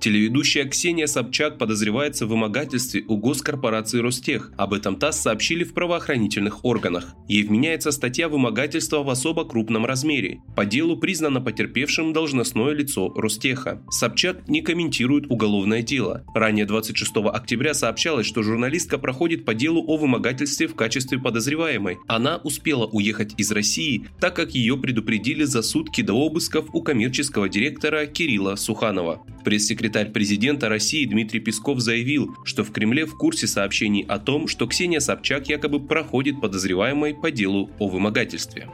Телеведущая Ксения Собчак подозревается в вымогательстве у госкорпорации Ростех. Об этом ТАСС сообщили в правоохранительных органах. Ей вменяется статья вымогательства в особо крупном размере. По делу признано потерпевшим должностное лицо Ростеха. Собчак не комментирует уголовное дело. Ранее 26 октября сообщалось, что журналистка проходит по делу о вымогательстве в качестве подозреваемой. Она успела уехать из России, так как ее предупредили за сутки до обысков у коммерческого директора Кирилла Суханова. Пресс-секретарь президента России Дмитрий Песков заявил, что в Кремле в курсе сообщений о том, что Ксения Собчак якобы проходит подозреваемой по делу о вымогательстве.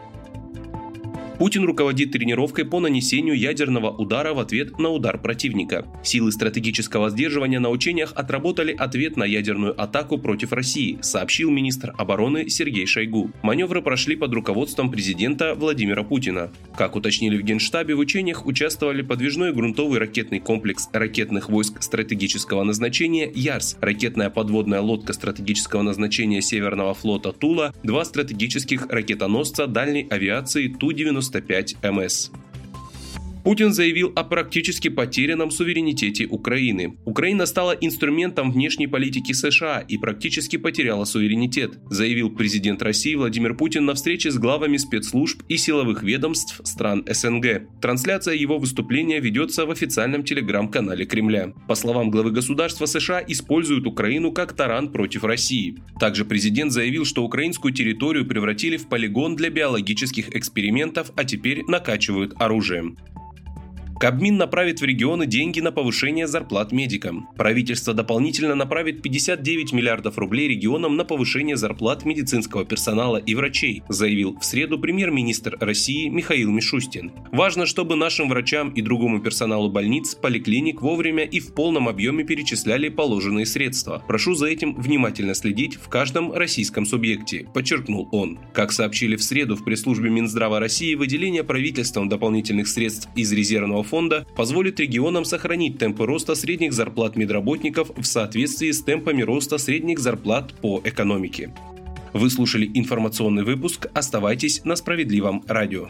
Путин руководит тренировкой по нанесению ядерного удара в ответ на удар противника. Силы стратегического сдерживания на учениях отработали ответ на ядерную атаку против России, сообщил министр обороны Сергей Шойгу. Маневры прошли под руководством президента Владимира Путина. Как уточнили в Генштабе, в учениях участвовали подвижной грунтовый ракетный комплекс ракетных войск стратегического назначения «Ярс», ракетная подводная лодка стратегического назначения Северного флота «Тула», два стратегических ракетоносца дальней авиации Ту-90 95 МС. Путин заявил о практически потерянном суверенитете Украины. Украина стала инструментом внешней политики США и практически потеряла суверенитет, заявил президент России Владимир Путин на встрече с главами спецслужб и силовых ведомств стран СНГ. Трансляция его выступления ведется в официальном телеграм-канале Кремля. По словам главы государства, США используют Украину как таран против России. Также президент заявил, что украинскую территорию превратили в полигон для биологических экспериментов, а теперь накачивают оружием. Кабмин направит в регионы деньги на повышение зарплат медикам. Правительство дополнительно направит 59 миллиардов рублей регионам на повышение зарплат медицинского персонала и врачей, заявил в среду премьер-министр России Михаил Мишустин. Важно, чтобы нашим врачам и другому персоналу больниц, поликлиник вовремя и в полном объеме перечисляли положенные средства. Прошу за этим внимательно следить в каждом российском субъекте, подчеркнул он. Как сообщили в среду в пресс-службе Минздрава России, выделение правительством дополнительных средств из резервного фонда позволит регионам сохранить темпы роста средних зарплат медработников в соответствии с темпами роста средних зарплат по экономике. Вы слушали информационный выпуск. Оставайтесь на справедливом радио.